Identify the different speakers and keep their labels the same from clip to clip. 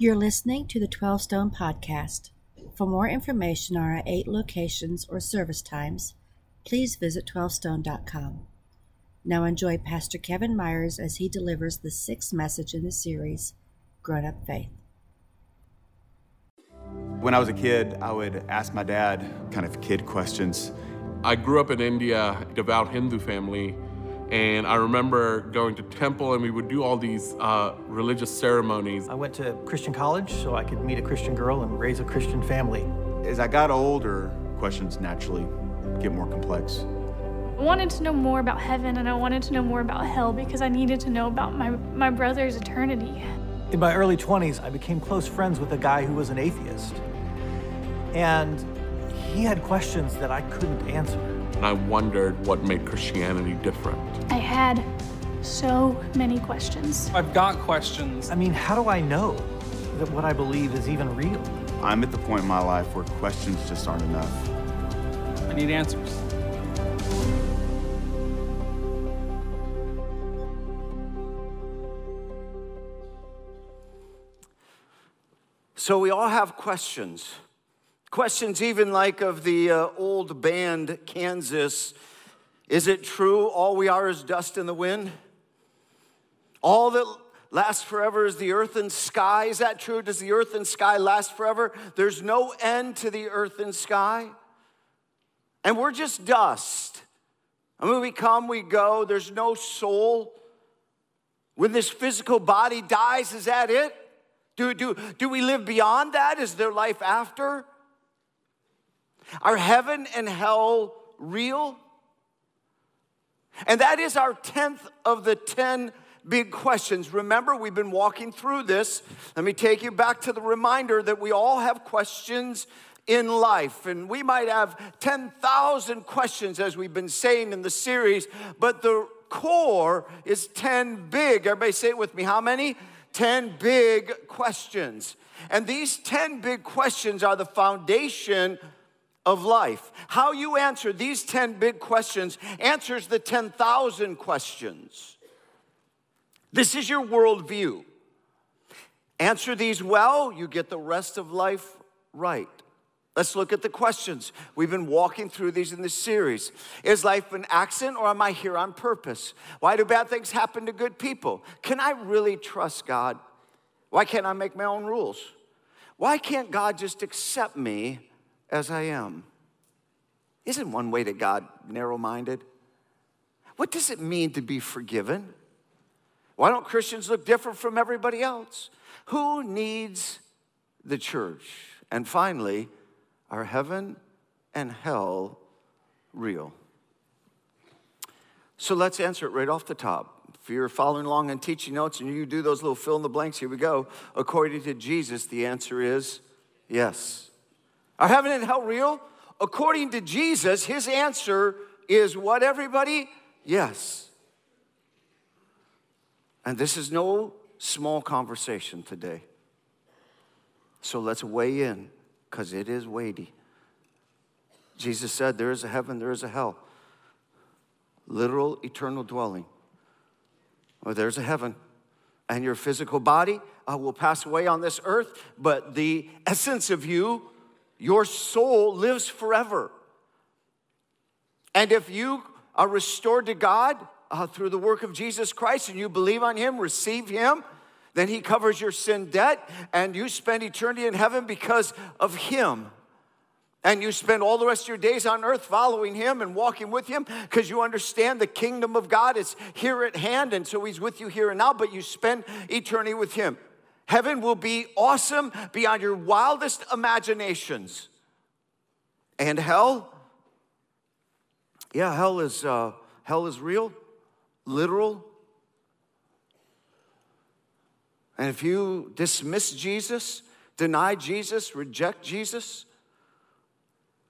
Speaker 1: You're listening to the 12 Stone Podcast. For more information on our eight locations or service times, please visit 12stone.com. Now enjoy Pastor Kevin Myers as he delivers the sixth message in the series, Grown Up Faith.
Speaker 2: When I was a kid, I would ask my dad kind of kid questions.
Speaker 3: I grew up in India, devout Hindu family, and I remember going to temple and we would do all these uh, religious ceremonies.
Speaker 4: I went to Christian college so I could meet a Christian girl and raise a Christian family.
Speaker 2: As I got older, questions naturally get more complex.
Speaker 5: I wanted to know more about heaven and I wanted to know more about hell because I needed to know about my, my brother's eternity.
Speaker 4: In my early 20s, I became close friends with a guy who was an atheist. And he had questions that I couldn't answer.
Speaker 3: And I wondered what made Christianity different.
Speaker 5: I had so many questions.
Speaker 6: I've got questions.
Speaker 4: I mean, how do I know that what I believe is even real?
Speaker 2: I'm at the point in my life where questions just aren't enough.
Speaker 6: I need answers.
Speaker 7: So we all have questions. Questions, even like of the uh, old band Kansas Is it true all we are is dust in the wind? All that lasts forever is the earth and sky. Is that true? Does the earth and sky last forever? There's no end to the earth and sky. And we're just dust. I mean, we come, we go, there's no soul. When this physical body dies, is that it? Do, do, do we live beyond that? Is there life after? Are heaven and hell real? And that is our 10th of the 10 big questions. Remember, we've been walking through this. Let me take you back to the reminder that we all have questions in life. And we might have 10,000 questions, as we've been saying in the series, but the core is 10 big. Everybody say it with me. How many? 10 big questions. And these 10 big questions are the foundation of life. How you answer these 10 big questions answers the 10,000 questions. This is your worldview. Answer these well, you get the rest of life right. Let's look at the questions. We've been walking through these in this series. Is life an accident or am I here on purpose? Why do bad things happen to good people? Can I really trust God? Why can't I make my own rules? Why can't God just accept me as I am? Isn't one way to God narrow minded? What does it mean to be forgiven? Why don't Christians look different from everybody else? Who needs the church? And finally, are heaven and hell real? So let's answer it right off the top. If you're following along on teaching notes and you do those little fill in the blanks, here we go. According to Jesus, the answer is yes. Are heaven and hell real? According to Jesus, his answer is what, everybody? Yes. And this is no small conversation today. So let's weigh in because it is weighty. Jesus said, There is a heaven, there is a hell. Literal eternal dwelling. Well, there's a heaven. And your physical body uh, will pass away on this earth, but the essence of you, your soul, lives forever. And if you are restored to God uh, through the work of Jesus Christ and you believe on Him, receive Him, then He covers your sin debt and you spend eternity in heaven because of Him. And you spend all the rest of your days on earth following him and walking with him because you understand the kingdom of God is here at hand. And so he's with you here and now, but you spend eternity with him. Heaven will be awesome beyond your wildest imaginations. And hell, yeah, hell is, uh, hell is real, literal. And if you dismiss Jesus, deny Jesus, reject Jesus,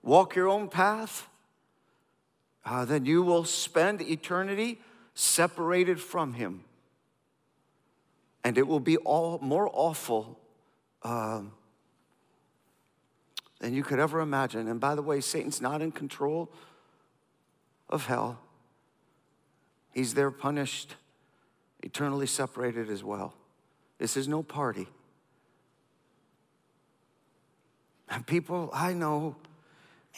Speaker 7: walk your own path, uh, then you will spend eternity separated from Him. And it will be all more awful um, than you could ever imagine. And by the way, Satan's not in control of hell, he's there punished, eternally separated as well. This is no party. And people I know,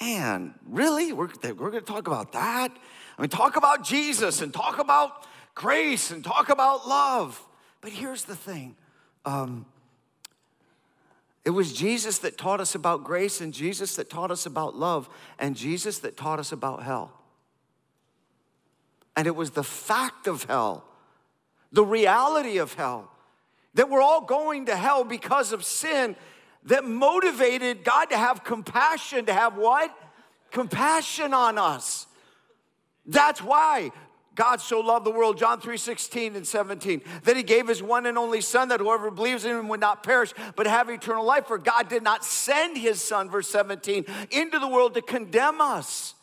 Speaker 7: man, really? We're, we're going to talk about that? I mean, talk about Jesus and talk about grace and talk about love. But here's the thing um, it was Jesus that taught us about grace, and Jesus that taught us about love, and Jesus that taught us about hell. And it was the fact of hell, the reality of hell, that we're all going to hell because of sin that motivated God to have compassion, to have what? Compassion on us. That's why God so loved the world, John 3 16 and 17, that he gave his one and only Son, that whoever believes in him would not perish, but have eternal life. For God did not send his Son, verse 17, into the world to condemn us.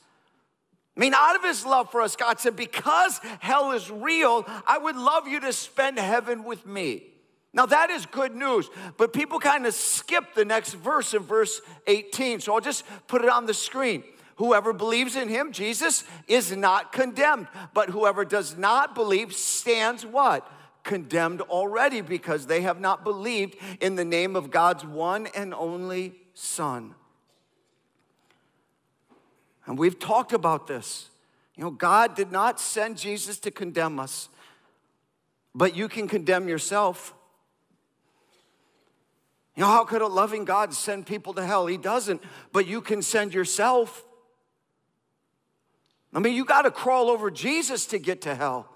Speaker 7: I mean, out of his love for us, God said, Because hell is real, I would love you to spend heaven with me. Now, that is good news, but people kind of skip the next verse in verse 18. So I'll just put it on the screen. Whoever believes in him, Jesus, is not condemned. But whoever does not believe stands what? Condemned already because they have not believed in the name of God's one and only Son. And we've talked about this. You know, God did not send Jesus to condemn us, but you can condemn yourself. You know, how could a loving God send people to hell? He doesn't, but you can send yourself. I mean, you got to crawl over Jesus to get to hell.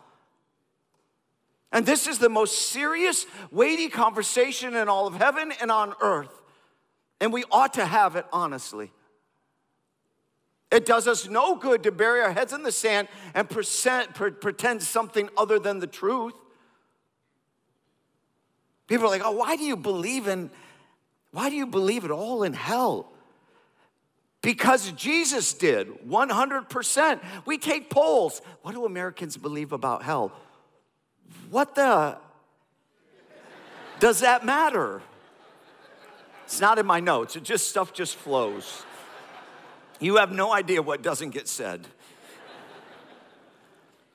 Speaker 7: And this is the most serious, weighty conversation in all of heaven and on earth. And we ought to have it honestly. It does us no good to bury our heads in the sand and present, pretend something other than the truth. People are like, oh, why do you believe in, why do you believe it all in hell? Because Jesus did, 100%. We take polls. What do Americans believe about hell? What the? Does that matter? It's not in my notes. It just stuff just flows. You have no idea what doesn't get said.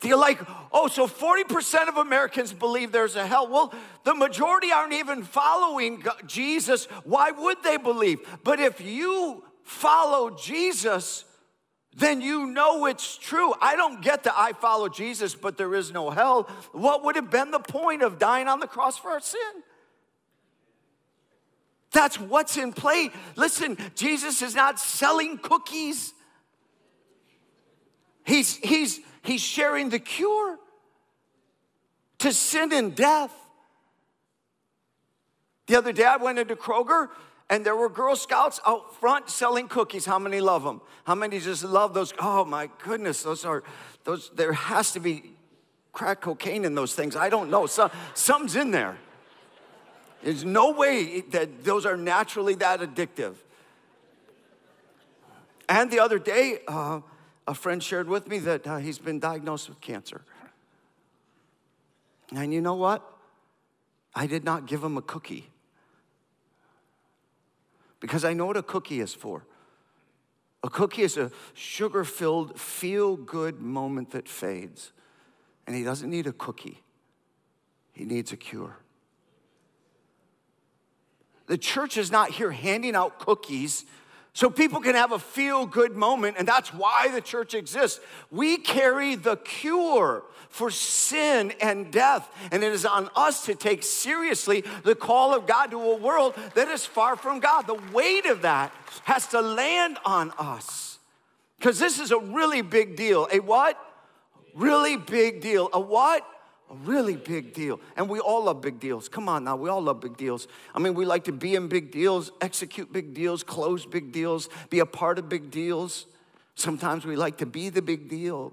Speaker 7: You're like, oh, so 40% of Americans believe there's a hell. Well, the majority aren't even following Jesus. Why would they believe? But if you follow Jesus, then you know it's true. I don't get that I follow Jesus, but there is no hell. What would have been the point of dying on the cross for our sin? That's what's in play. Listen, Jesus is not selling cookies. He's, he's, he's sharing the cure to sin and death. The other day I went into Kroger and there were Girl Scouts out front selling cookies. How many love them? How many just love those? Oh my goodness, those are those. There has to be crack cocaine in those things. I don't know. Some, something's in there. There's no way that those are naturally that addictive. And the other day, uh, a friend shared with me that uh, he's been diagnosed with cancer. And you know what? I did not give him a cookie because I know what a cookie is for. A cookie is a sugar filled, feel good moment that fades. And he doesn't need a cookie, he needs a cure. The church is not here handing out cookies so people can have a feel good moment, and that's why the church exists. We carry the cure for sin and death, and it is on us to take seriously the call of God to a world that is far from God. The weight of that has to land on us because this is a really big deal. A what? Really big deal. A what? A really big deal. And we all love big deals. Come on now, we all love big deals. I mean, we like to be in big deals, execute big deals, close big deals, be a part of big deals. Sometimes we like to be the big deal.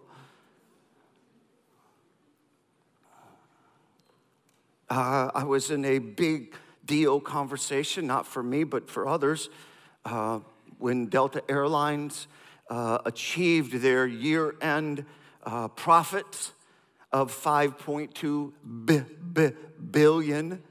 Speaker 7: Uh, I was in a big deal conversation, not for me, but for others, uh, when Delta Airlines uh, achieved their year end uh, profits of 5.2 b- b- billion.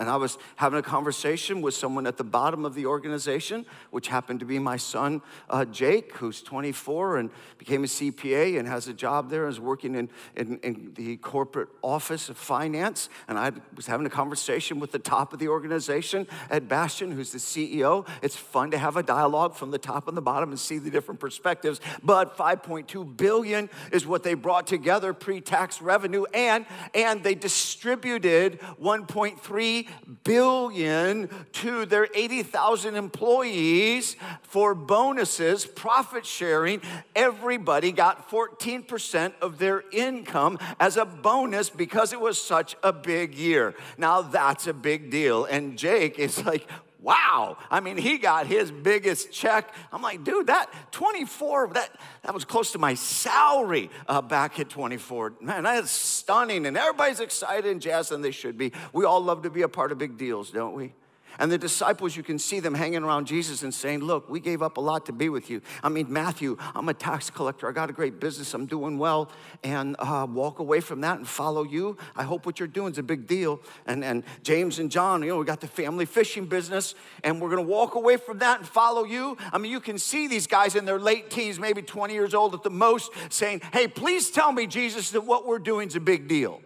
Speaker 7: And I was having a conversation with someone at the bottom of the organization, which happened to be my son, uh, Jake, who's 24 and became a CPA and has a job there and is working in, in, in the corporate office of finance. And I was having a conversation with the top of the organization, Ed Bastian, who's the CEO. It's fun to have a dialogue from the top and the bottom and see the different perspectives. But 5.2 billion is what they brought together pre-tax revenue, and, and they distributed 1.3 billion to their 80,000 employees for bonuses, profit sharing. Everybody got 14% of their income as a bonus because it was such a big year. Now that's a big deal. And Jake is like, wow. I mean he got his biggest check. I'm like dude that 24 that, that was close to my salary uh, back at 24 man that's stunning. And everybody's excited and jazzed and they should be. We all love to be a part of big deals don't we and the disciples, you can see them hanging around Jesus and saying, Look, we gave up a lot to be with you. I mean, Matthew, I'm a tax collector. I got a great business. I'm doing well. And uh, walk away from that and follow you. I hope what you're doing is a big deal. And, and James and John, you know, we got the family fishing business, and we're going to walk away from that and follow you. I mean, you can see these guys in their late teens, maybe 20 years old at the most, saying, Hey, please tell me, Jesus, that what we're doing is a big deal.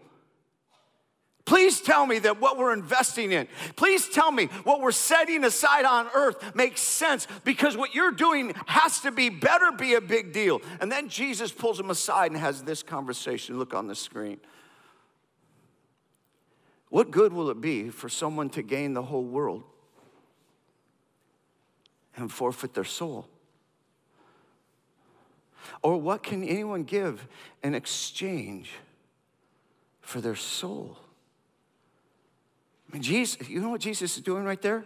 Speaker 7: Please tell me that what we're investing in, please tell me what we're setting aside on earth makes sense because what you're doing has to be better be a big deal. And then Jesus pulls him aside and has this conversation. Look on the screen. What good will it be for someone to gain the whole world and forfeit their soul? Or what can anyone give in exchange for their soul? Jesus, you know what Jesus is doing right there?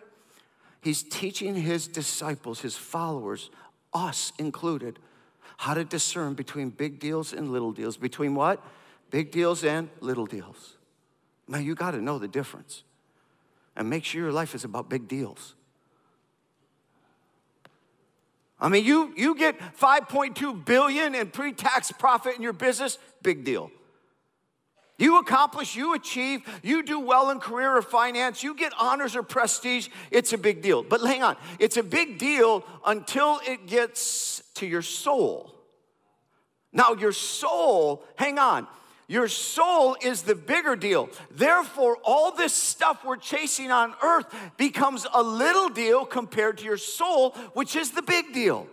Speaker 7: He's teaching his disciples, his followers, us included, how to discern between big deals and little deals. Between what? Big deals and little deals. Now you got to know the difference and make sure your life is about big deals. I mean, you, you get 5.2 billion in pre-tax profit in your business, big deal. You accomplish, you achieve, you do well in career or finance, you get honors or prestige, it's a big deal. But hang on, it's a big deal until it gets to your soul. Now, your soul, hang on, your soul is the bigger deal. Therefore, all this stuff we're chasing on earth becomes a little deal compared to your soul, which is the big deal.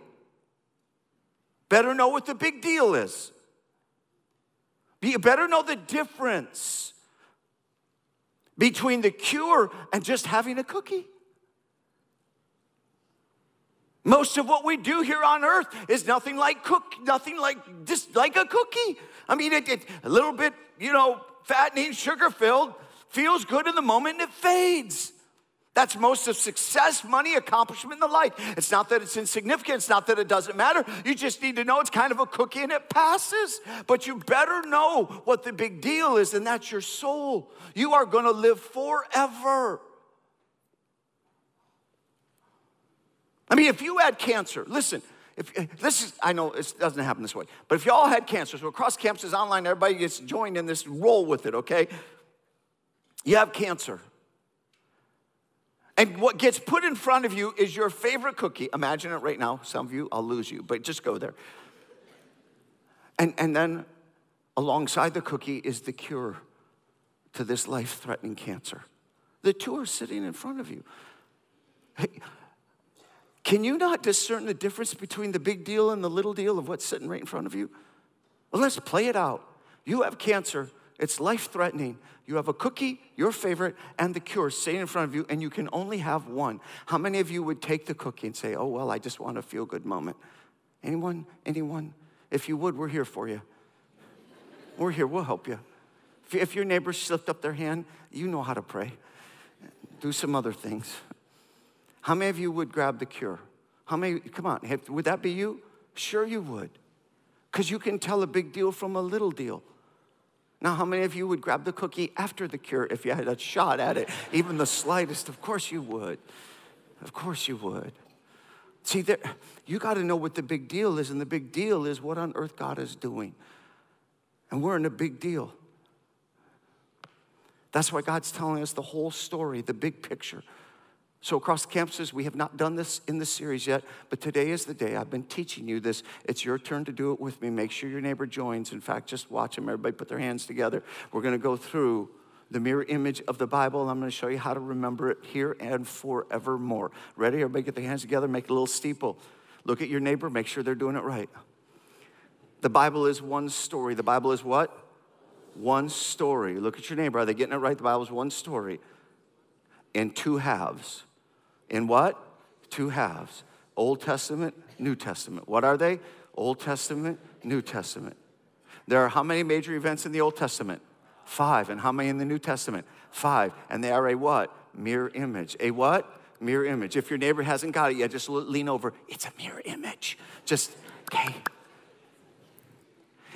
Speaker 7: Better know what the big deal is. You better know the difference between the cure and just having a cookie. Most of what we do here on earth is nothing like cook, nothing like just like a cookie. I mean, it, it a little bit, you know, fattening, sugar filled, feels good in the moment, and it fades. That's most of success, money, accomplishment, and the like. It's not that it's insignificant, it's not that it doesn't matter. You just need to know it's kind of a cookie and it passes. But you better know what the big deal is, and that's your soul. You are gonna live forever. I mean, if you had cancer, listen, if this is, I know it doesn't happen this way, but if y'all had cancer, so across campuses, online, everybody gets joined in this roll with it, okay? You have cancer. And what gets put in front of you is your favorite cookie. Imagine it right now. Some of you, I'll lose you, but just go there. And, and then alongside the cookie is the cure to this life threatening cancer. The two are sitting in front of you. Hey, can you not discern the difference between the big deal and the little deal of what's sitting right in front of you? Well, let's play it out. You have cancer, it's life threatening. You have a cookie, your favorite, and the cure sitting in front of you, and you can only have one. How many of you would take the cookie and say, Oh, well, I just want a feel good moment? Anyone? Anyone? If you would, we're here for you. We're here, we'll help you. If your neighbor slipped up their hand, you know how to pray. Do some other things. How many of you would grab the cure? How many, come on, would that be you? Sure, you would. Because you can tell a big deal from a little deal. Now, how many of you would grab the cookie after the cure if you had a shot at it, even the slightest? Of course you would. Of course you would. See, there, you got to know what the big deal is, and the big deal is what on earth God is doing. And we're in a big deal. That's why God's telling us the whole story, the big picture. So, across campuses, we have not done this in the series yet, but today is the day. I've been teaching you this. It's your turn to do it with me. Make sure your neighbor joins. In fact, just watch them. Everybody put their hands together. We're going to go through the mirror image of the Bible. I'm going to show you how to remember it here and forevermore. Ready? Everybody get their hands together, make a little steeple. Look at your neighbor, make sure they're doing it right. The Bible is one story. The Bible is what? One story. Look at your neighbor. Are they getting it right? The Bible is one story in two halves. In what? Two halves. Old Testament, New Testament. What are they? Old Testament, New Testament. There are how many major events in the Old Testament? Five. And how many in the New Testament? Five. And they are a what? Mirror image. A what? Mirror image. If your neighbor hasn't got it yet, just lean over. It's a mirror image. Just, okay.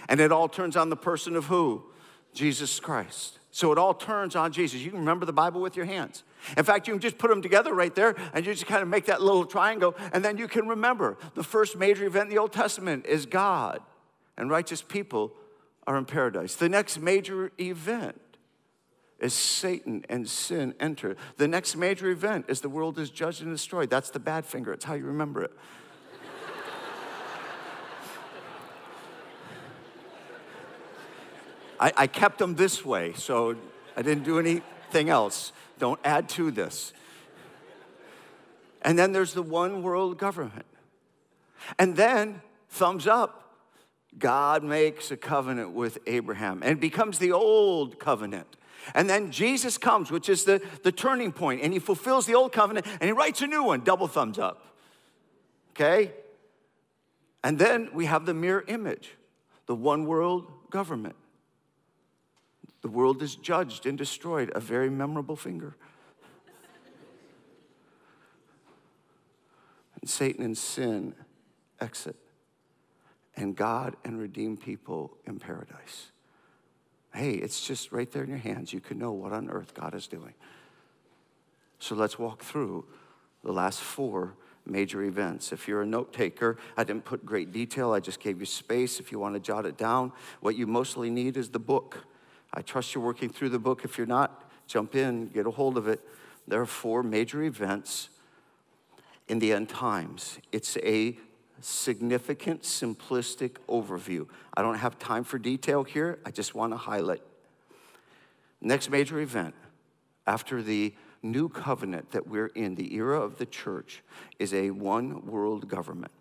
Speaker 7: And it all turns on the person of who? Jesus Christ. So it all turns on Jesus. You can remember the Bible with your hands. In fact, you can just put them together right there and you just kind of make that little triangle, and then you can remember the first major event in the Old Testament is God and righteous people are in paradise. The next major event is Satan and sin enter. The next major event is the world is judged and destroyed. That's the bad finger, it's how you remember it. I, I kept them this way, so I didn't do anything else. Don't add to this. And then there's the one world government. And then, thumbs up, God makes a covenant with Abraham and becomes the old covenant. And then Jesus comes, which is the, the turning point, and he fulfills the old covenant and he writes a new one, double thumbs up. Okay? And then we have the mirror image, the one world government. The world is judged and destroyed, a very memorable finger. and Satan and sin exit, and God and redeemed people in paradise. Hey, it's just right there in your hands. You can know what on earth God is doing. So let's walk through the last four major events. If you're a note taker, I didn't put great detail, I just gave you space. If you want to jot it down, what you mostly need is the book. I trust you're working through the book. If you're not, jump in, get a hold of it. There are four major events in the end times. It's a significant, simplistic overview. I don't have time for detail here, I just want to highlight. Next major event after the new covenant that we're in, the era of the church, is a one world government.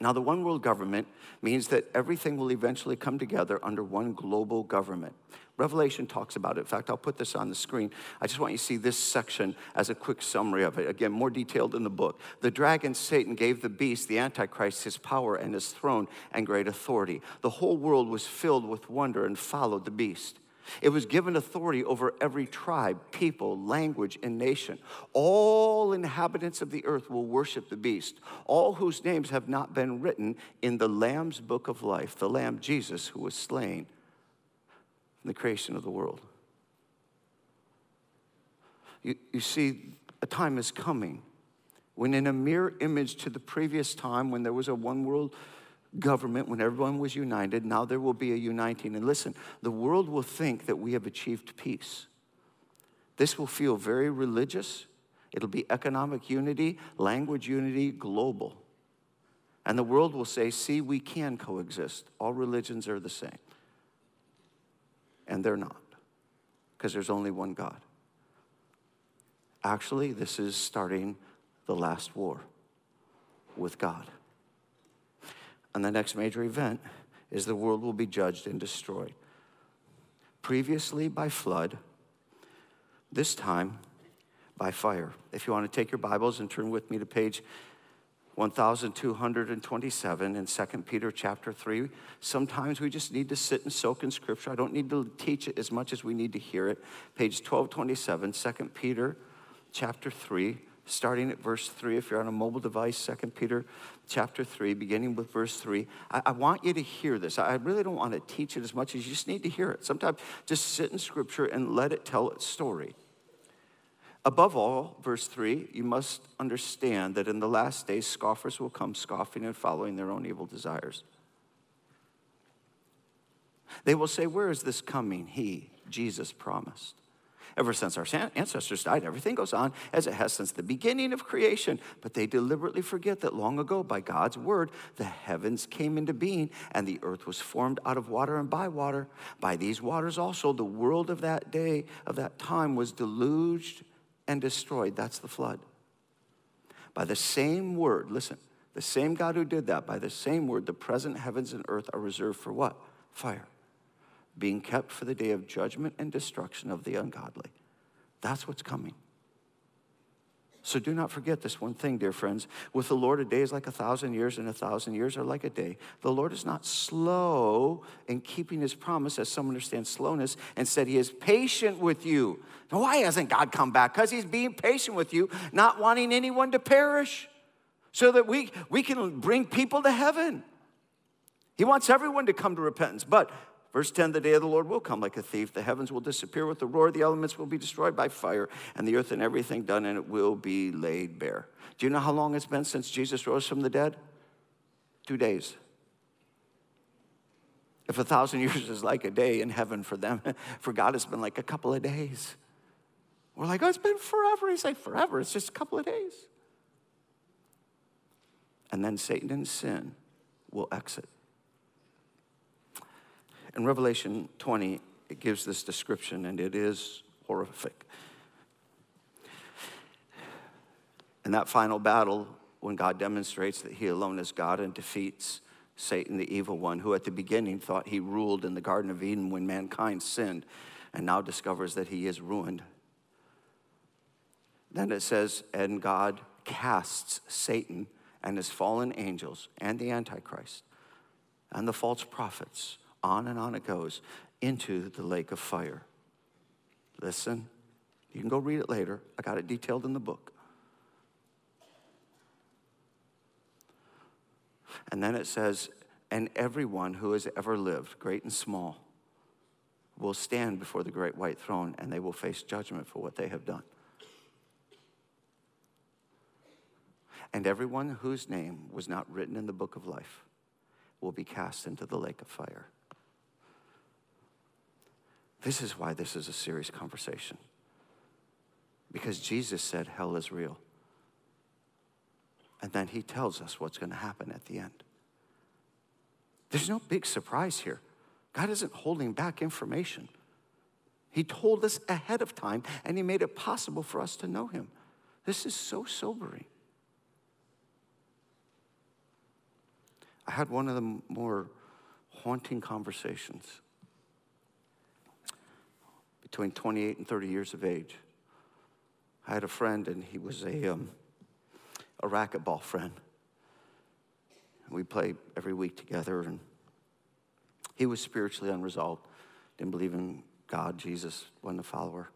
Speaker 7: Now, the one world government means that everything will eventually come together under one global government. Revelation talks about it. In fact, I'll put this on the screen. I just want you to see this section as a quick summary of it. Again, more detailed in the book. The dragon, Satan, gave the beast, the Antichrist, his power and his throne and great authority. The whole world was filled with wonder and followed the beast. It was given authority over every tribe, people, language, and nation. All inhabitants of the earth will worship the beast, all whose names have not been written in the Lamb's book of life, the Lamb Jesus who was slain from the creation of the world. You, you see, a time is coming when, in a mirror image to the previous time when there was a one world government, when everyone was united, now there will be a uniting. And listen, the world will think that we have achieved peace. This will feel very religious. It'll be economic unity, language unity, global. And the world will say, see, we can coexist. All religions are the same. And they're not, because there's only one God. Actually, this is starting the last war with God. And the next major event is the world will be judged and destroyed. Previously by flood, this time by fire. If you want to take your Bibles and turn with me to page 1227 in 2 Peter chapter 3. Sometimes we just need to sit and soak in scripture. I don't need to teach it as much as we need to hear it. Page 1227, 2 Peter chapter 3 starting at verse 3 if you're on a mobile device 2 peter chapter 3 beginning with verse 3 I, I, want you to hear this. I really don't want to teach it as much as you just need to hear it. Sometimes just sit in scripture and let it tell its story. Above all verse 3 you must understand that in the last days scoffers will come scoffing and following their own evil desires. They will say where is this coming? He jesus promised Ever since our ancestors died, everything goes on as it has since the beginning of creation. But they deliberately forget that long ago, by God's word, the heavens came into being and the earth was formed out of water and by water. By these waters also, the world of that day, of that time, was deluged and destroyed. That's the flood. By the same word, listen, the same God who did that, by the same word, the present heavens and earth are reserved for what? Fire being kept for the day of judgment and destruction of the ungodly. That's what's coming. So do not forget this one thing, dear friends. With the Lord, a day is like a thousand years, and a thousand years are like a day. The Lord is not slow in keeping his promise, as some understand slowness, and said he is patient with you. Now, why hasn't God come back? Because he's being patient with you, not wanting anyone to perish, so that we, we can bring people to heaven. He wants everyone to come to repentance. But Verse 10 The day of the Lord will come like a thief. The heavens will disappear with the roar, the elements will be destroyed by fire, and the earth and everything done in it will be laid bare. Do you know how long it's been since Jesus rose from the dead? Two days. If a thousand years is like a day in heaven for them, for God it's been like a couple of days. We're like, oh, it's been forever. He's like, forever. It's just a couple of days. And then Satan and sin will exit. In Revelation 20, it gives this description, and it is horrific. In that final battle, when God demonstrates that He alone is God and defeats Satan, the evil one, who at the beginning thought he ruled in the Garden of Eden when mankind sinned, and now discovers that he is ruined. Then it says, and God casts Satan and his fallen angels and the Antichrist and the false prophets on and on it goes, into the lake of fire. Listen, you can go read it later. I got it detailed in the book. And then it says, and everyone who has ever lived, great and small, will stand before the great white throne and they will face judgment for what they have done. And everyone whose name was not written in the book of life will be cast into the lake of fire. This is why this is a serious conversation. Because Jesus said hell is real. And then he tells us what's going to happen at the end. There's no big surprise here. God isn't holding back information. He told us ahead of time and he made it possible for us to know him. This is so sobering. I had one of the more haunting conversations between 28 and 30 years of age. I had a friend, and he was a, um, a racquetball friend. We played every week together, and he was spiritually unresolved. Didn't believe in God, Jesus, wasn't a follower.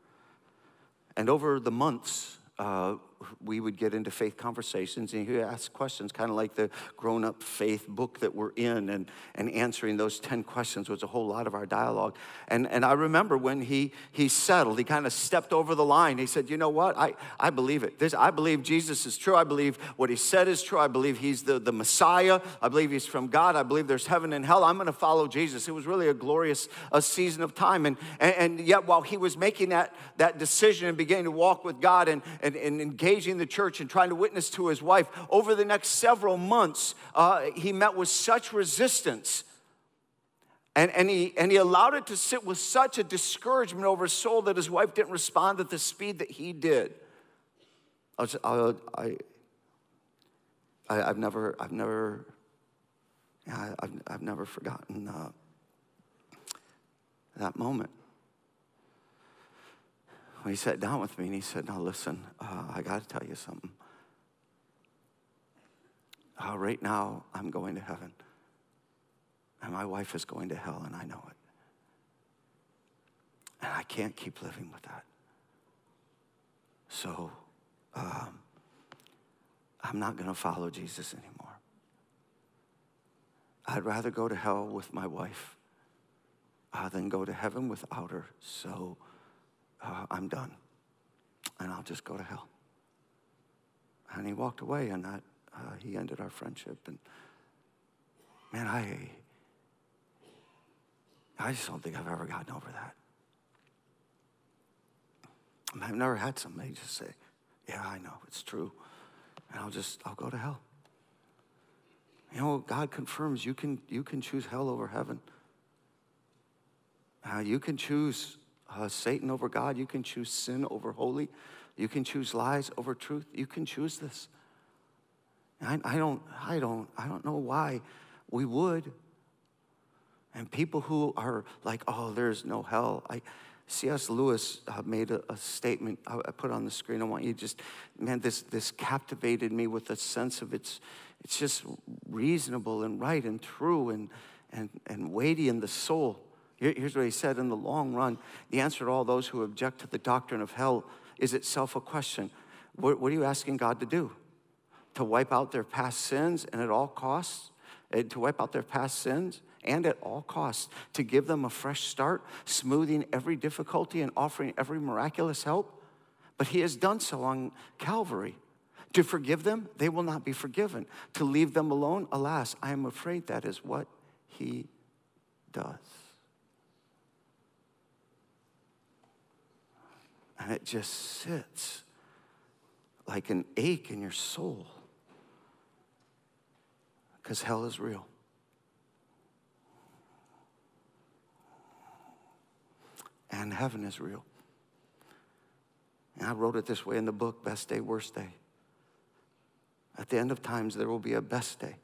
Speaker 7: And over the months, uh, we would get into faith conversations and he would ask questions, kind of like the grown up faith book that we're in, and, and answering those 10 questions was a whole lot of our dialogue. And, and I remember when he, he settled, he kind of stepped over the line. He said, You know what? I, I believe it. This, I believe Jesus is true. I believe what he said is true. I believe he's the, the Messiah. I believe he's from God. I believe there's heaven and hell. I'm going to follow Jesus. It was really a glorious a season of time. And, and, and yet, while he was making that, that decision and beginning to walk with God and, and, and engage engaging the church and trying to witness to his wife, over the next several months, uh, he met with such resistance. And, and, he, and he allowed it to sit with such a discouragement over his soul that his wife didn't respond at the speed that he did. I, was, I, I, I, have never, I've never, I've, I've never forgotten uh, that moment he sat down with me and he said, Now listen, uh, I got to tell you something. Uh, right now, I'm going to heaven. And my wife is going to hell, and I know it. And I can't keep living with that. So, um, I'm not going to follow Jesus anymore. I'd rather go to hell with my wife uh, than go to heaven without her. So, uh, I'm done. And I'll just go to hell. And he walked away, and that uh, he ended our friendship. And man, I, I just don't think I've ever gotten over that. I've never had somebody just say, Yeah, I know, it's true. And I'll just, I'll go to hell. You know, God confirms you can, you can choose hell over heaven. Uh, you can choose uh, Satan over God. You can choose sin over holy. You can choose lies over truth. You can choose this. I, I, don't, I, don't, I don't know why we would. And people who are like, oh, there's no hell. I, C.S. Lewis uh, made a, a statement I, I, put on the screen. I want you to just, man, this, this captivated me with a sense of it's, it's just reasonable and right and true and, and, and weighty in the soul. Here, here's what he said in the long run the answer to all those who object to the doctrine of hell is itself a question. What, what are you asking God to do? To wipe out their past sins and at all costs? Uh, to wipe out their past sins? and at all costs to give them a fresh start, smoothing every difficulty and offering every miraculous help. But he has done so on Calvary. To forgive them, they will not be forgiven. To leave them alone, alas, I am afraid that is what he does. And it just sits like an ache in your soul because hell is real. And heaven is real. And I wrote it this way in the book Best Day, Worst Day. At the end of times, there will be a best day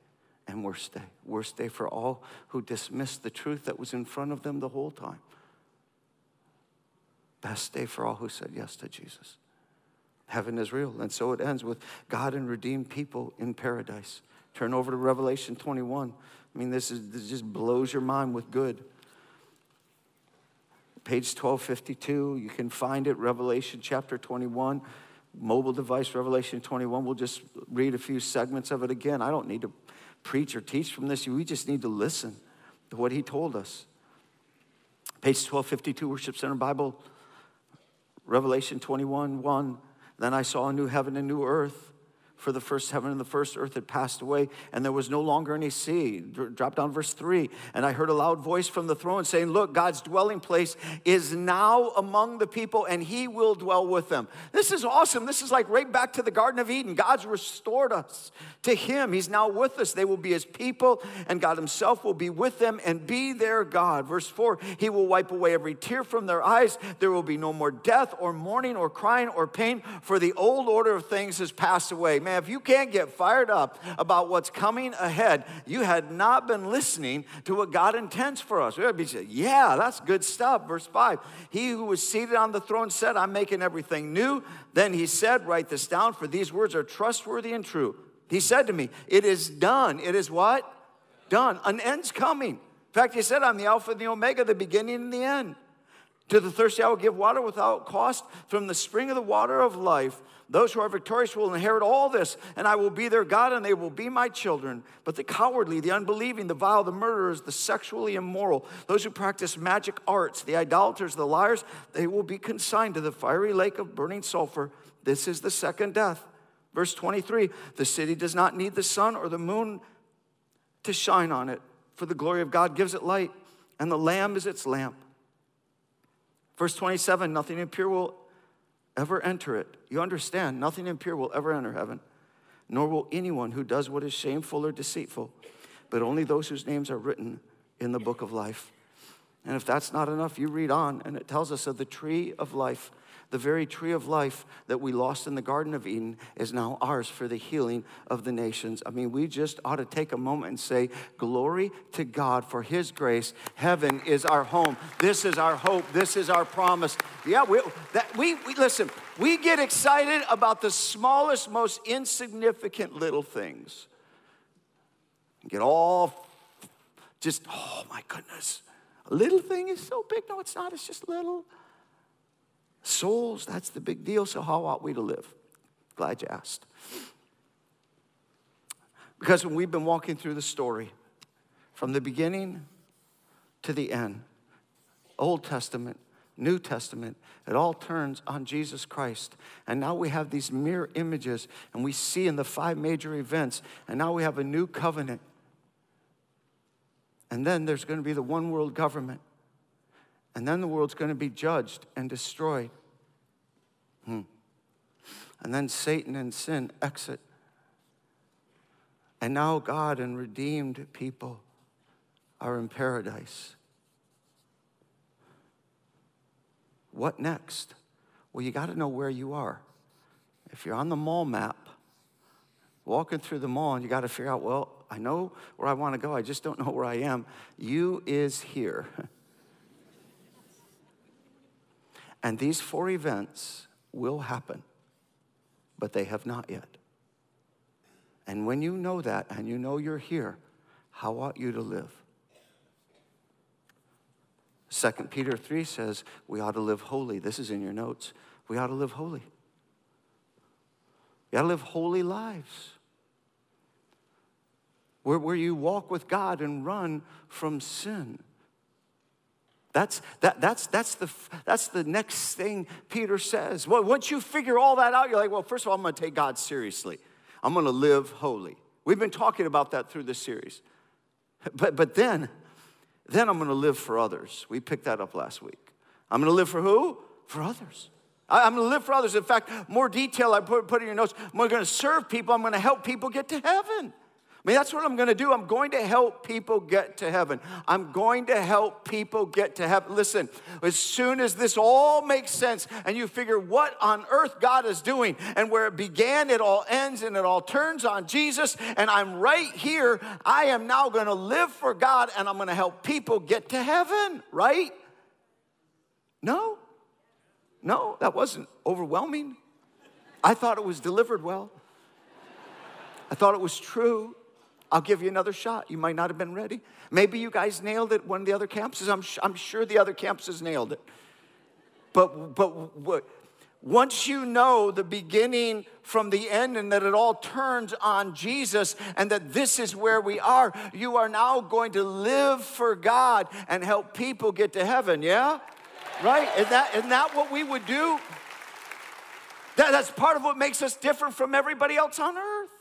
Speaker 7: and worst day. Worst day for all who dismissed the truth that was in front of them the whole time. Best day for all who said yes to Jesus. Heaven is real. And so it ends with God and redeemed people in paradise. Turn over to Revelation 21. I mean, this, is, this just blows your mind with good. Page 1252, you can find it, Revelation chapter 21, mobile device, Revelation 21. We'll just read a few segments of it again. I don't need to preach or teach from this. We just need to listen to what he told us. Page 1252, Worship Center Bible, Revelation 21 1. Then I saw a new heaven and new earth for the first heaven and the first earth had passed away, and there was no longer any sea. Drop down verse 3. And I heard a loud voice from the throne saying, Look, God's dwelling place is now among the people, and he will dwell with them. This is awesome. This is like right back to the Garden of Eden. God's restored us to him. He's now with us. They will be his people, and God himself will be with them and be their God. Verse 4 He will wipe away every tear from their eyes. There will be no more death, or mourning, or crying, or pain, for the old order of things has passed away man, if you can't get fired up about what's coming ahead, you had not been listening to what God intends for us. We'd be saying, yeah, that's good stuff. Verse 5 He who was seated on the throne said, I'm making everything new. Then he said, Write this down, for these words are trustworthy and true. He said to me, It is done. It is what? Done. An end's coming. In fact, he said, I'm the Alpha and the Omega, the beginning and the end. To the thirsty, I will give water without cost from the spring of the water of life. Those who are victorious will inherit all this, and I will be their God, and they will be my children. But the cowardly, the unbelieving, the vile, the murderers, the sexually immoral, those who practice magic arts, the idolaters, the liars, they will be consigned to the fiery lake of burning sulfur. This is the second death. Verse 23 The city does not need the sun or the moon to shine on it, for the glory of God gives it light, and the Lamb is its lamp. Verse 27 Nothing impure will ever enter it. You understand, nothing impure will ever enter heaven, nor will anyone who does what is shameful or deceitful, but only those whose names are written in the book of life. And if that's not enough, you read on, and it tells us of the tree of life the very tree of life that we lost in the Garden of Eden is now ours for the healing of the nations. I mean, we just ought to take a moment and say, Glory to God for His grace. Heaven is our home. This is our hope. This is our promise. Yeah, we, that, we, we listen, we get excited about the smallest, most insignificant little things. Get all just, oh my goodness. A little thing is so big. No, it's not. It's just little. Souls, that's the big deal. So, how ought we to live? Glad you asked. Because when we've been walking through the story, from the beginning to the end, Old Testament, New Testament, it all turns on Jesus Christ. And now we have these mirror images, and we see in the five major events, and now we have a new covenant. And then there's going to be the one world government. And then the world's going to be judged and destroyed. Hmm. And then Satan and sin exit. And now God and redeemed people are in paradise. What next? Well, you got to know where you are. If you're on the mall map, walking through the mall, and you got to figure out, well, I know where I want to go, I just don't know where I am. You is here. and these four events will happen, but they have not yet. And when you know that and you know you're here, how ought you to live? 2 Peter 3 says we ought to live holy. This is in your notes. We ought to live holy. You ought to live holy lives where, where you walk with God and run from sin. That's, that, that's, that's, the, that's the next thing Peter says. Well, once you figure all that out, you're like, well, first of all, I'm going to take God seriously. I'm going to live holy. We've been talking about that through this series. But, but then, then I'm going to live for others. We picked that up last week. I'm going to live for who? For others. I'm going to live for others. In fact, more detail I put, put in your notes. I'm going to serve people. I'm going to help people get to heaven. I mean, that's what I'm going to do. I'm going to help people get to heaven. I'm going to help people get to heaven. Listen, as soon as this all makes sense and you figure what on earth God is doing and where it began, it all ends and it all turns on Jesus, and I'm right here, I am now going to live for God and I'm going to help people get to heaven, right? No, no, that wasn't overwhelming. I thought it was delivered well. I thought it was true. I'll give you another shot. You might not have been ready. Maybe you guys nailed it one of the other campuses. I'm, I'm sure the other campuses nailed it. But, but what, once you know the beginning from the end and that it all turns on Jesus and that this is where we are, you are now going to live for God and help people get to heaven, yeah? Right? Isn't that, isn't that what we would do? That, that's part of what makes us different from everybody else on earth.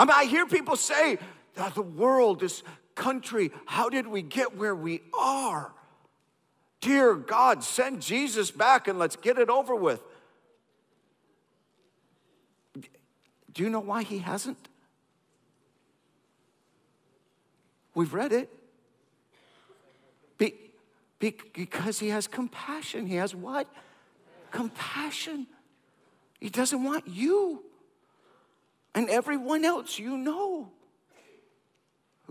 Speaker 7: I mean, I hear people say, that the world, this country, how did we get where we are? Dear God, send Jesus back and let's get it over with. Do you know why he hasn't? We've read it. Be, be, because he has compassion. He has what? Compassion. He doesn't want you and everyone else you know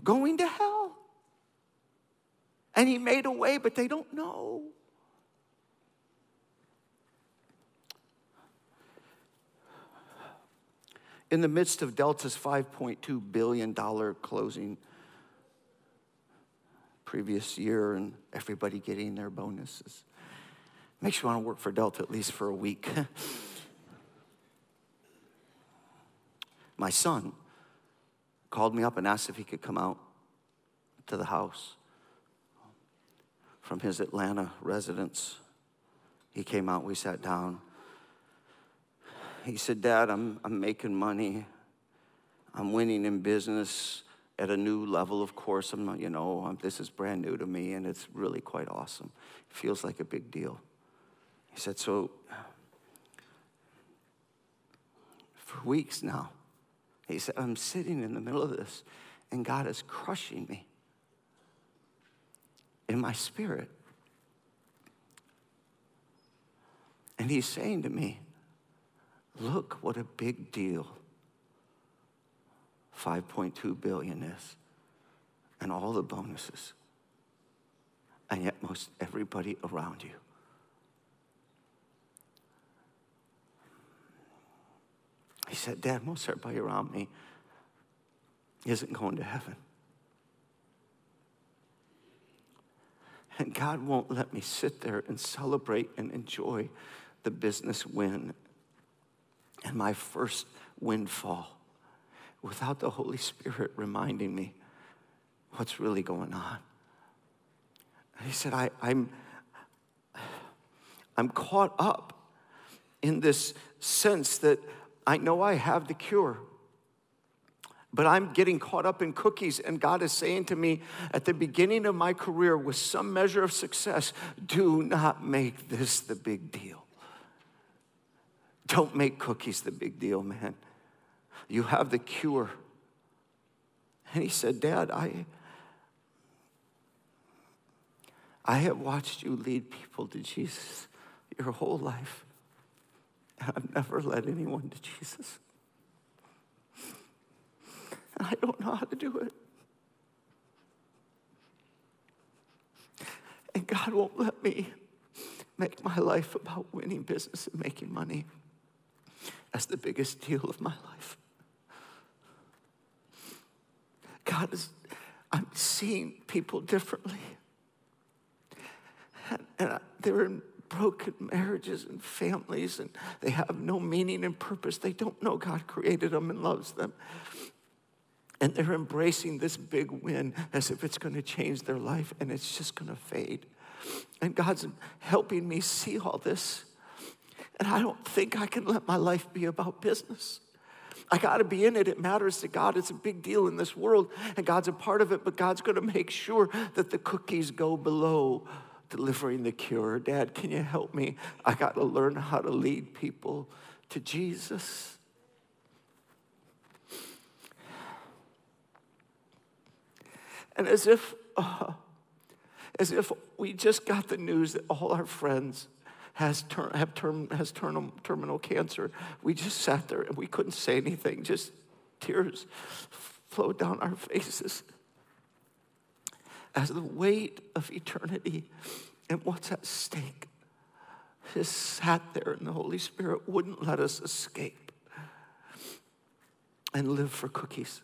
Speaker 7: going to hell. And he made a way, but they don't know. In the midst of Delta's $5.2 billion closing previous year and everybody getting their bonuses, makes you want to work for Delta at least for a week. my son called me up and asked if he could come out to the house from his Atlanta residence. He came out, we sat down. He said, Dad, I'm, I'm making money. I'm winning in business at a new level, of course. I'm not, you know, I'm, this is brand new to me and it's really quite awesome. It feels like a big deal. He said, So, for weeks now, he said, I'm sitting in the middle of this, and God is crushing me in my spirit. And he's saying to me, Look what a big deal 5.2 billion is, and all the bonuses. And yet, most everybody around you He said, Dad, most everybody around me isn't going to heaven. And God won't let me sit there and celebrate and enjoy the business win and my first windfall without the Holy Spirit reminding me what's really going on. And he said, I, I'm, I'm caught up in this sense that I know I have the cure. But I'm getting caught up in cookies, and God is saying to me at the beginning of my career with some measure of success do not make this the big deal. Don't make cookies the big deal, man. You have the cure. And he said, Dad, I, I have watched you lead people to Jesus your whole life. And I've never led anyone to Jesus and I don't know how to do it. And God won't let me make my life about winning business and making money. That's the biggest deal of my life. God is, I'm seeing people differently. And, and they're in broken marriages and families, and they have no meaning and purpose. They don't know God created them and loves them. And they're embracing this big win as if it's going to change their life and it's just going to fade. And God's helping me see all this. And I don't think I can let my life be about business. I got to be in it. It matters to God. It's a big deal in this world, and God's a part of it, but God's going to make sure that the cookies go below delivering the cure. Dad, can you help me? I got to learn how to lead people to Jesus. And as if, uh, as if we just got the news that all our friends has, ter- have term- has term- terminal cancer, we just sat there and we couldn't say anything, just tears flowed down our faces. As the weight of eternity and what's at stake just sat there, and the Holy Spirit wouldn't let us escape and live for cookies.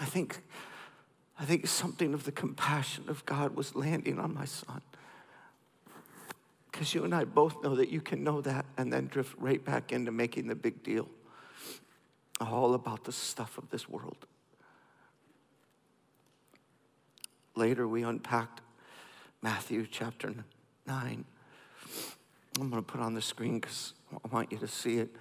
Speaker 7: I think, I think something of the compassion of God was landing on my son. Because you and I both know that you can know that and then drift right back into making the big deal all about the stuff of this world. Later, we unpacked Matthew chapter 9. I'm going to put on the screen because I want you to see it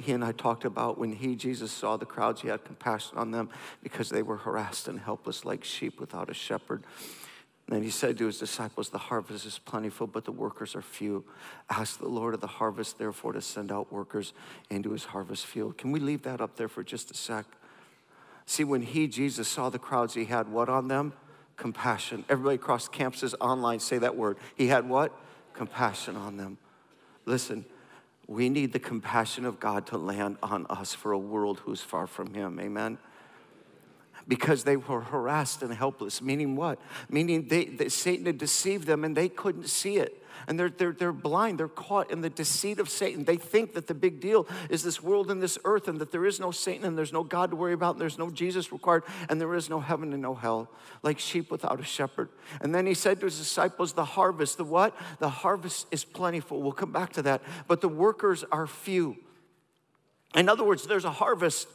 Speaker 7: he and I talked about when he, Jesus, saw the crowds, he had compassion on them because they were harassed and helpless like sheep without a shepherd. And he said to his disciples, The harvest is plentiful, but the workers are few. Ask the Lord of the harvest, therefore, to send out workers into his harvest field. Can we leave that up there for just a sec? See, when he, Jesus, saw the crowds, he had what on them? Compassion. Everybody across campuses online say that word. He had what? Compassion on them. Listen, we need the compassion of God to land on us for a world who's far from Him. Amen because they were harassed and helpless. Meaning what? Meaning they, they, Satan had deceived them and they couldn't see it. And they're, they're, they're blind. They're caught in the deceit of Satan. They think that the big deal is this world and this earth and that there is no Satan and there's no God to worry about and there's no Jesus required and there is no heaven and no hell, like sheep without a shepherd. And then he said to his disciples, The harvest, the what? The harvest is plentiful. We'll come back to that. But the workers are few. In other words, there's a harvest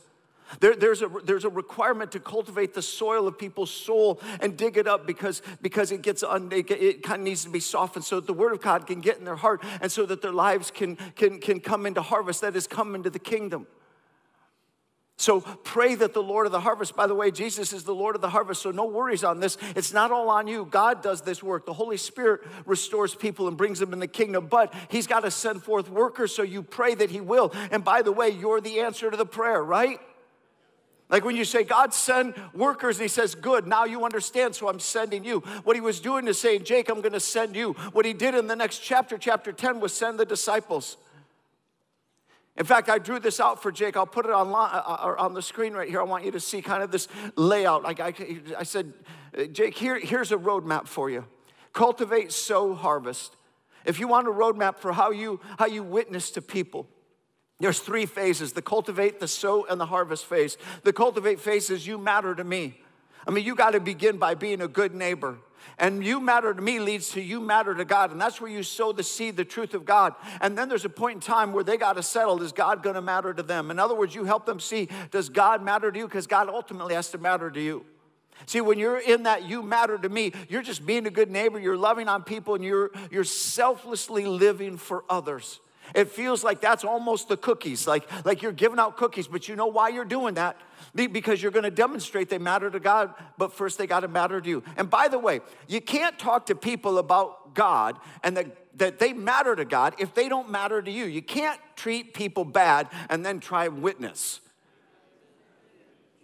Speaker 7: there, there's, a, there's a requirement to cultivate the soil of people's soul and dig it up because, because it gets un, it, it kind of needs to be softened so that the word of God can get in their heart and so that their lives can, can, can come into harvest, that is, come into the kingdom. So pray that the Lord of the harvest, by the way, Jesus is the Lord of the harvest, so no worries on this. It's not all on you. God does this work. The Holy Spirit restores people and brings them in the kingdom, but He's got to send forth workers, so you pray that He will. And by the way, you're the answer to the prayer, right? Like when you say, God send workers, and he says, Good, now you understand, so I'm sending you. What he was doing is saying, Jake, I'm gonna send you. What he did in the next chapter, chapter 10, was send the disciples. In fact, I drew this out for Jake. I'll put it on, uh, uh, on the screen right here. I want you to see kind of this layout. Like I, I said, Jake, here, here's a roadmap for you cultivate, sow, harvest. If you want a roadmap for how you, how you witness to people, there's three phases the cultivate, the sow, and the harvest phase. The cultivate phase is you matter to me. I mean, you got to begin by being a good neighbor. And you matter to me leads to you matter to God. And that's where you sow the seed, the truth of God. And then there's a point in time where they got to settle is God going to matter to them? In other words, you help them see does God matter to you? Because God ultimately has to matter to you. See, when you're in that you matter to me, you're just being a good neighbor, you're loving on people, and you're, you're selflessly living for others. It feels like that's almost the cookies, like, like you're giving out cookies, but you know why you're doing that? Because you're gonna demonstrate they matter to God, but first they gotta matter to you. And by the way, you can't talk to people about God and that, that they matter to God if they don't matter to you. You can't treat people bad and then try witness.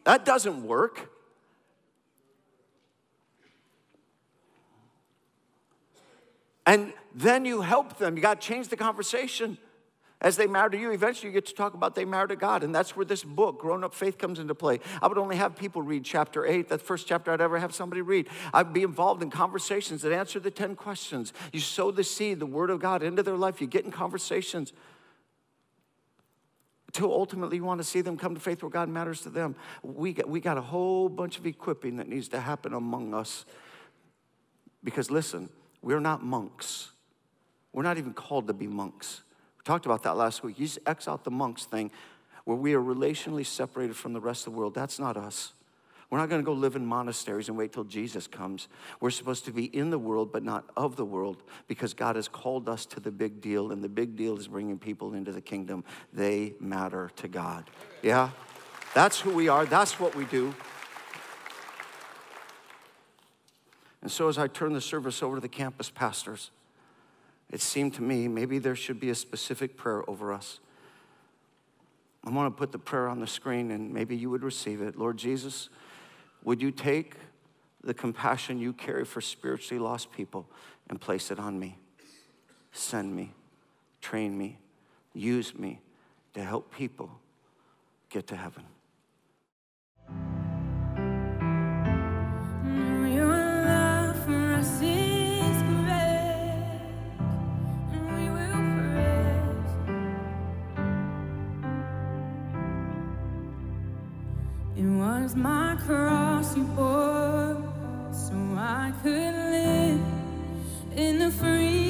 Speaker 7: That doesn't work. And then you help them. You got to change the conversation. As they matter to you, eventually you get to talk about they matter to God. And that's where this book, Grown Up Faith, comes into play. I would only have people read chapter eight, that first chapter I'd ever have somebody read. I'd be involved in conversations that answer the 10 questions. You sow the seed, the word of God, into their life. You get in conversations until ultimately you want to see them come to faith where God matters to them. We got, we got a whole bunch of equipping that needs to happen among us. Because listen, we're not monks. We're not even called to be monks. We talked about that last week. You just X out the monks thing where we are relationally separated from the rest of the world. That's not us. We're not going to go live in monasteries and wait till Jesus comes. We're supposed to be in the world, but not of the world, because God has called us to the big deal, and the big deal is bringing people into the kingdom. They matter to God. Yeah? That's who we are, that's what we do. And so, as I turn the service over to the campus pastors, it seemed to me maybe there should be a specific prayer over us. I want to put the prayer on the screen and maybe you would receive it. Lord Jesus, would you take the compassion you carry for spiritually lost people and place it on me? Send me, train me, use me to help people get to heaven.
Speaker 8: Was my cross you bore, so I could live in the freedom